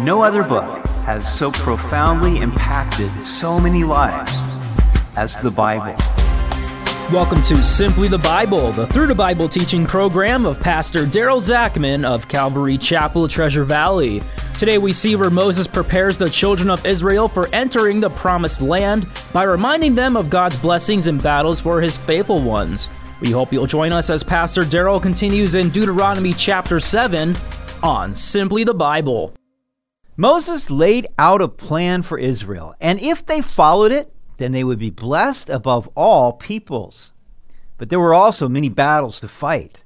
No other book has so profoundly impacted so many lives as the Bible. Welcome to Simply the Bible, the Through the Bible teaching program of Pastor Daryl Zachman of Calvary Chapel, Treasure Valley. Today we see where Moses prepares the children of Israel for entering the promised land by reminding them of God's blessings and battles for his faithful ones. We hope you'll join us as Pastor Daryl continues in Deuteronomy chapter 7 on Simply the Bible. Moses laid out a plan for Israel, and if they followed it, then they would be blessed above all peoples. But there were also many battles to fight.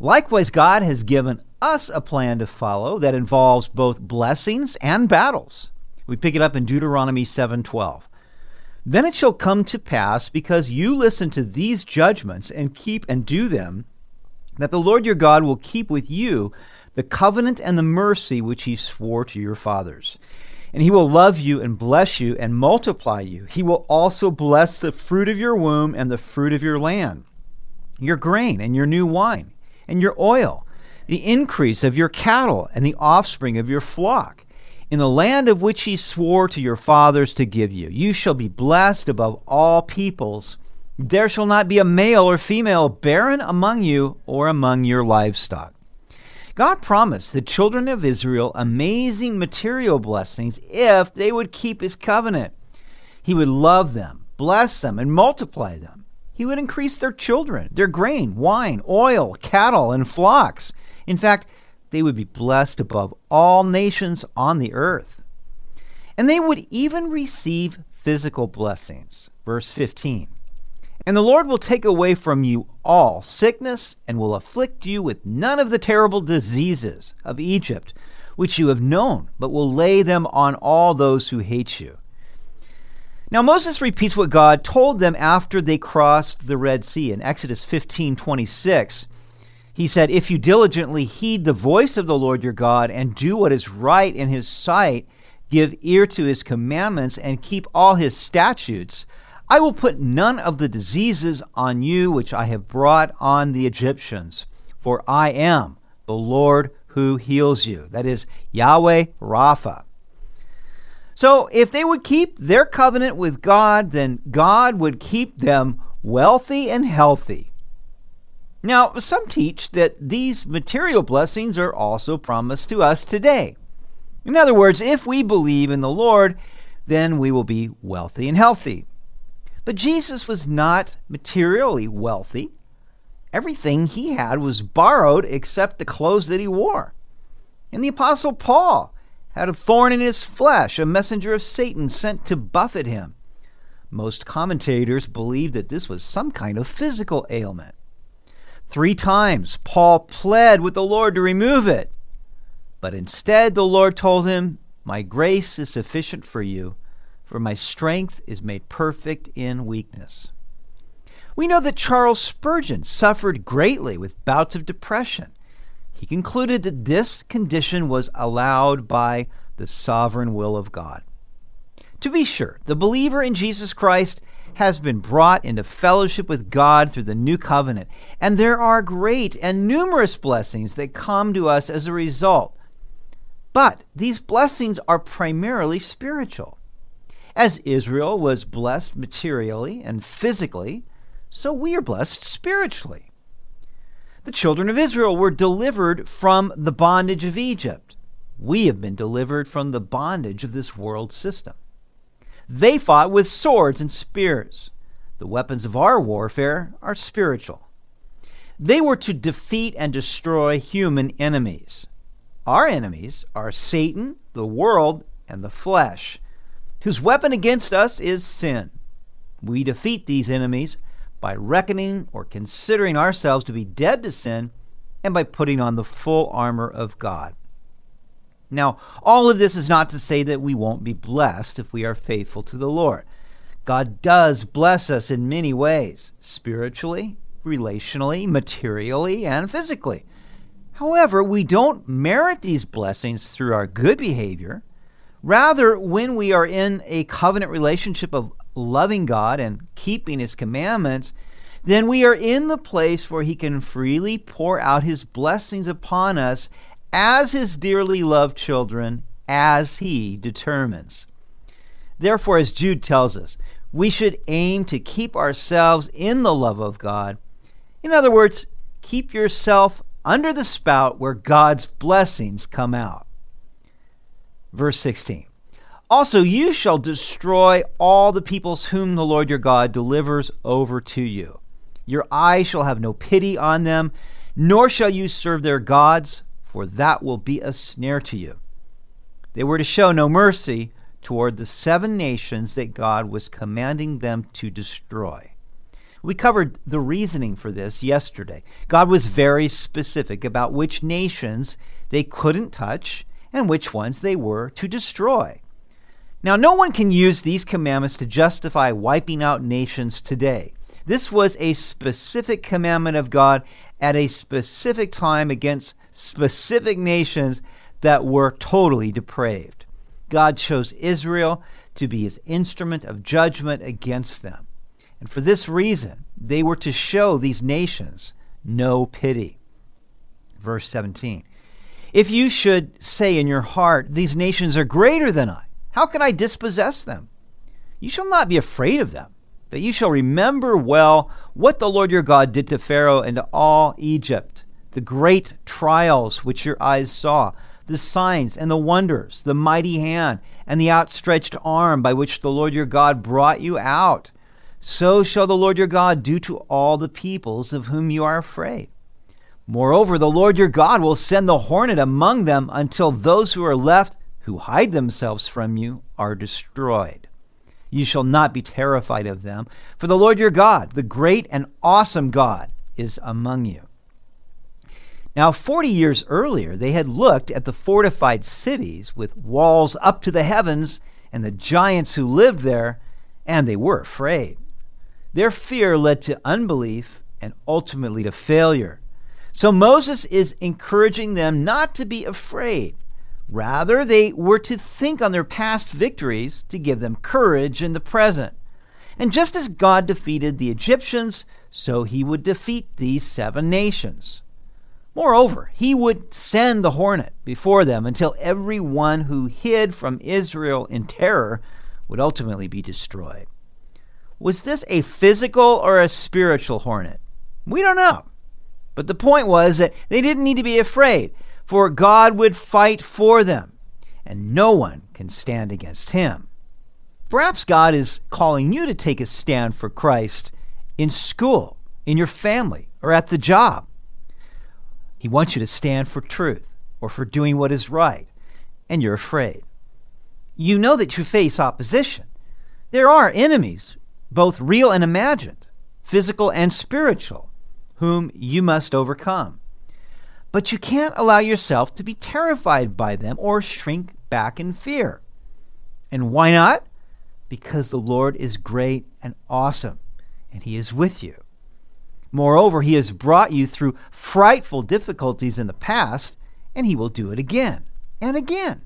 Likewise, God has given us a plan to follow that involves both blessings and battles. We pick it up in Deuteronomy 7:12. Then it shall come to pass because you listen to these judgments and keep and do them that the Lord your God will keep with you the covenant and the mercy which he swore to your fathers. And he will love you and bless you and multiply you. He will also bless the fruit of your womb and the fruit of your land, your grain and your new wine, and your oil, the increase of your cattle and the offspring of your flock. In the land of which he swore to your fathers to give you, you shall be blessed above all peoples. There shall not be a male or female barren among you or among your livestock. God promised the children of Israel amazing material blessings if they would keep his covenant. He would love them, bless them, and multiply them. He would increase their children, their grain, wine, oil, cattle, and flocks. In fact, they would be blessed above all nations on the earth. And they would even receive physical blessings. Verse 15. And the Lord will take away from you all sickness, and will afflict you with none of the terrible diseases of Egypt, which you have known, but will lay them on all those who hate you. Now Moses repeats what God told them after they crossed the Red Sea in Exodus 15:26. He said, "If you diligently heed the voice of the Lord your God and do what is right in his sight, give ear to his commandments and keep all his statutes, I will put none of the diseases on you which I have brought on the Egyptians, for I am the Lord who heals you. That is Yahweh Rapha. So, if they would keep their covenant with God, then God would keep them wealthy and healthy. Now, some teach that these material blessings are also promised to us today. In other words, if we believe in the Lord, then we will be wealthy and healthy. But Jesus was not materially wealthy. Everything he had was borrowed except the clothes that he wore. And the Apostle Paul had a thorn in his flesh, a messenger of Satan sent to buffet him. Most commentators believe that this was some kind of physical ailment. Three times Paul pled with the Lord to remove it. But instead, the Lord told him, My grace is sufficient for you for my strength is made perfect in weakness. We know that Charles Spurgeon suffered greatly with bouts of depression. He concluded that this condition was allowed by the sovereign will of God. To be sure, the believer in Jesus Christ has been brought into fellowship with God through the new covenant, and there are great and numerous blessings that come to us as a result. But these blessings are primarily spiritual. As Israel was blessed materially and physically, so we are blessed spiritually. The children of Israel were delivered from the bondage of Egypt. We have been delivered from the bondage of this world system. They fought with swords and spears. The weapons of our warfare are spiritual. They were to defeat and destroy human enemies. Our enemies are Satan, the world, and the flesh whose weapon against us is sin. We defeat these enemies by reckoning or considering ourselves to be dead to sin and by putting on the full armor of God. Now, all of this is not to say that we won't be blessed if we are faithful to the Lord. God does bless us in many ways spiritually, relationally, materially, and physically. However, we don't merit these blessings through our good behavior Rather, when we are in a covenant relationship of loving God and keeping His commandments, then we are in the place where He can freely pour out His blessings upon us as His dearly loved children as he determines. Therefore, as Jude tells us, we should aim to keep ourselves in the love of God. In other words, keep yourself under the spout where God's blessings come out. Verse 16 Also, you shall destroy all the peoples whom the Lord your God delivers over to you. Your eye shall have no pity on them, nor shall you serve their gods, for that will be a snare to you. They were to show no mercy toward the seven nations that God was commanding them to destroy. We covered the reasoning for this yesterday. God was very specific about which nations they couldn't touch and which ones they were to destroy. Now, no one can use these commandments to justify wiping out nations today. This was a specific commandment of God at a specific time against specific nations that were totally depraved. God chose Israel to be his instrument of judgment against them. And for this reason, they were to show these nations no pity. Verse 17 If you should say in your heart, These nations are greater than I, how can I dispossess them? You shall not be afraid of them, but you shall remember well what the Lord your God did to Pharaoh and to all Egypt, the great trials which your eyes saw the signs and the wonders, the mighty hand and the outstretched arm by which the Lord your God brought you out. So shall the Lord your God do to all the peoples of whom you are afraid. Moreover, the Lord your God will send the hornet among them until those who are left, who hide themselves from you, are destroyed. You shall not be terrified of them, for the Lord your God, the great and awesome God, is among you. Now, 40 years earlier, they had looked at the fortified cities with walls up to the heavens and the giants who lived there, and they were afraid. Their fear led to unbelief and ultimately to failure. So Moses is encouraging them not to be afraid. Rather, they were to think on their past victories to give them courage in the present. And just as God defeated the Egyptians, so he would defeat these seven nations. Moreover, he would send the hornet before them until every one who hid from Israel in terror would ultimately be destroyed. Was this a physical or a spiritual hornet? We don't know. But the point was that they didn't need to be afraid, for God would fight for them, and no one can stand against him. Perhaps God is calling you to take a stand for Christ in school, in your family, or at the job. He wants you to stand for truth or for doing what is right, and you're afraid. You know that you face opposition. There are enemies, both real and imagined, physical and spiritual, whom you must overcome. But you can't allow yourself to be terrified by them or shrink back in fear. And why not? Because the Lord is great and awesome, and He is with you. Moreover, he has brought you through frightful difficulties in the past, and he will do it again and again.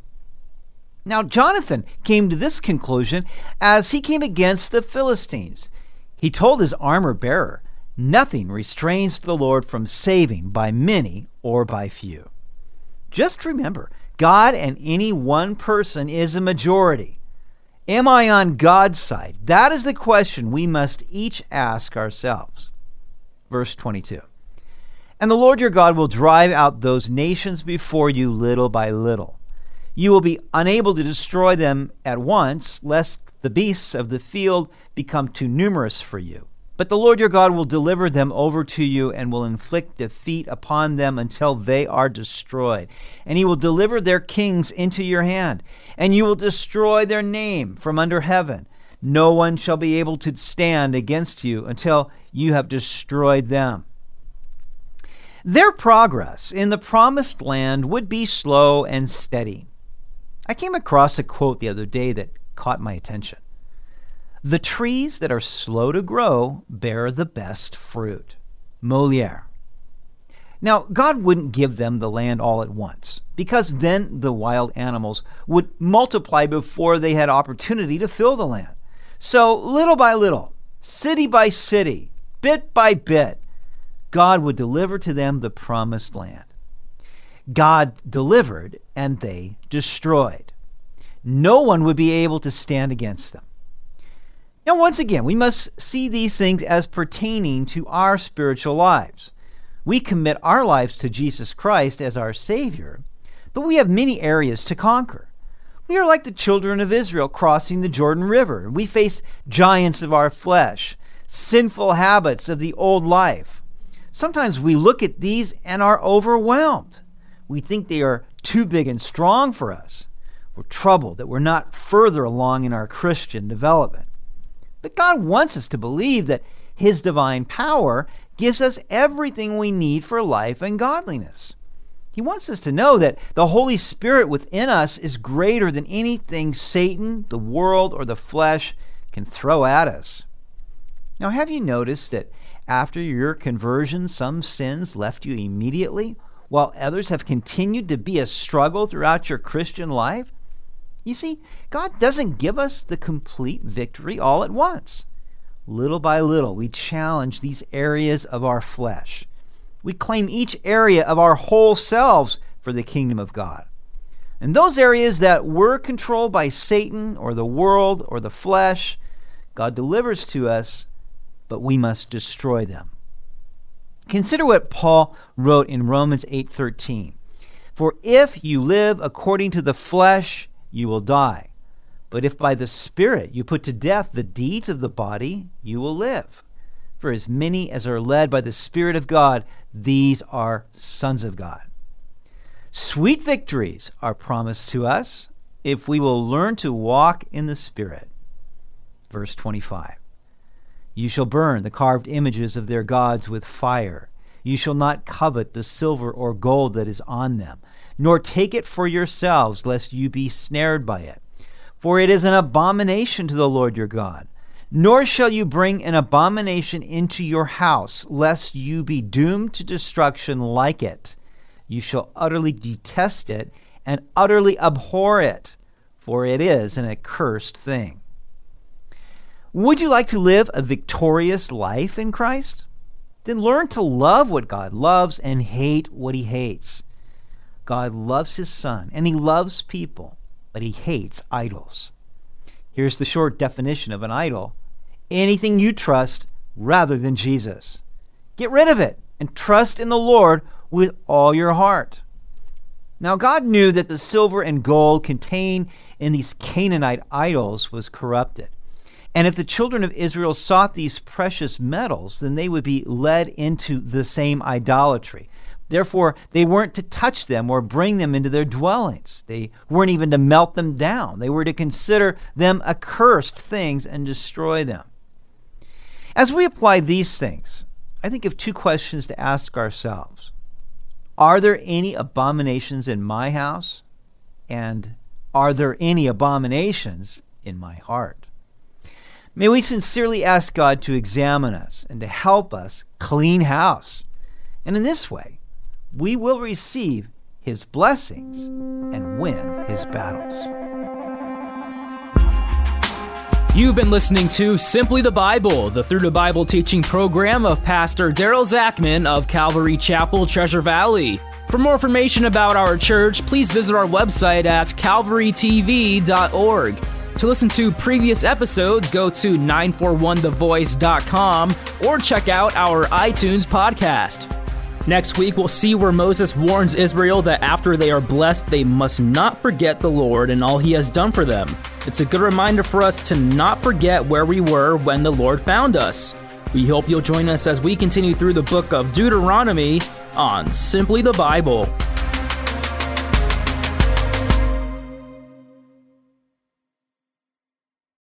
Now, Jonathan came to this conclusion as he came against the Philistines. He told his armor bearer, Nothing restrains the Lord from saving by many or by few. Just remember, God and any one person is a majority. Am I on God's side? That is the question we must each ask ourselves. Verse 22. And the Lord your God will drive out those nations before you little by little. You will be unable to destroy them at once, lest the beasts of the field become too numerous for you. But the Lord your God will deliver them over to you and will inflict defeat upon them until they are destroyed. And he will deliver their kings into your hand, and you will destroy their name from under heaven. No one shall be able to stand against you until you have destroyed them. Their progress in the promised land would be slow and steady. I came across a quote the other day that caught my attention. The trees that are slow to grow bear the best fruit. Moliere. Now, God wouldn't give them the land all at once, because then the wild animals would multiply before they had opportunity to fill the land. So, little by little, city by city, bit by bit, God would deliver to them the promised land. God delivered and they destroyed. no one would be able to stand against them. Now, once again, we must see these things as pertaining to our spiritual lives. We commit our lives to Jesus Christ as our Savior, but we have many areas to conquer. We are like the children of Israel crossing the Jordan River. We face giants of our flesh, sinful habits of the old life. Sometimes we look at these and are overwhelmed. We think they are too big and strong for us. We're troubled that we're not further along in our Christian development. But God wants us to believe that His divine power gives us everything we need for life and godliness. He wants us to know that the Holy Spirit within us is greater than anything Satan, the world, or the flesh can throw at us. Now, have you noticed that after your conversion, some sins left you immediately, while others have continued to be a struggle throughout your Christian life? You see, God doesn't give us the complete victory all at once. Little by little, we challenge these areas of our flesh. We claim each area of our whole selves for the kingdom of God. And those areas that were controlled by Satan or the world or the flesh, God delivers to us, but we must destroy them. Consider what Paul wrote in Romans 8:13. For if you live according to the flesh, you will die. But if by the Spirit you put to death the deeds of the body, you will live. For as many as are led by the Spirit of God, these are sons of God. Sweet victories are promised to us if we will learn to walk in the Spirit. Verse 25 You shall burn the carved images of their gods with fire. You shall not covet the silver or gold that is on them nor take it for yourselves, lest you be snared by it. For it is an abomination to the Lord your God. Nor shall you bring an abomination into your house, lest you be doomed to destruction like it. You shall utterly detest it and utterly abhor it, for it is an accursed thing. Would you like to live a victorious life in Christ? Then learn to love what God loves and hate what he hates. God loves his son and he loves people, but he hates idols. Here's the short definition of an idol anything you trust rather than Jesus. Get rid of it and trust in the Lord with all your heart. Now, God knew that the silver and gold contained in these Canaanite idols was corrupted. And if the children of Israel sought these precious metals, then they would be led into the same idolatry. Therefore, they weren't to touch them or bring them into their dwellings. They weren't even to melt them down. They were to consider them accursed things and destroy them. As we apply these things, I think of two questions to ask ourselves Are there any abominations in my house? And are there any abominations in my heart? May we sincerely ask God to examine us and to help us clean house. And in this way, we will receive his blessings and win his battles. You've been listening to Simply the Bible, the Through the Bible teaching program of Pastor Daryl Zachman of Calvary Chapel, Treasure Valley. For more information about our church, please visit our website at calvarytv.org. To listen to previous episodes, go to 941thevoice.com or check out our iTunes podcast. Next week, we'll see where Moses warns Israel that after they are blessed, they must not forget the Lord and all he has done for them. It's a good reminder for us to not forget where we were when the Lord found us. We hope you'll join us as we continue through the book of Deuteronomy on Simply the Bible.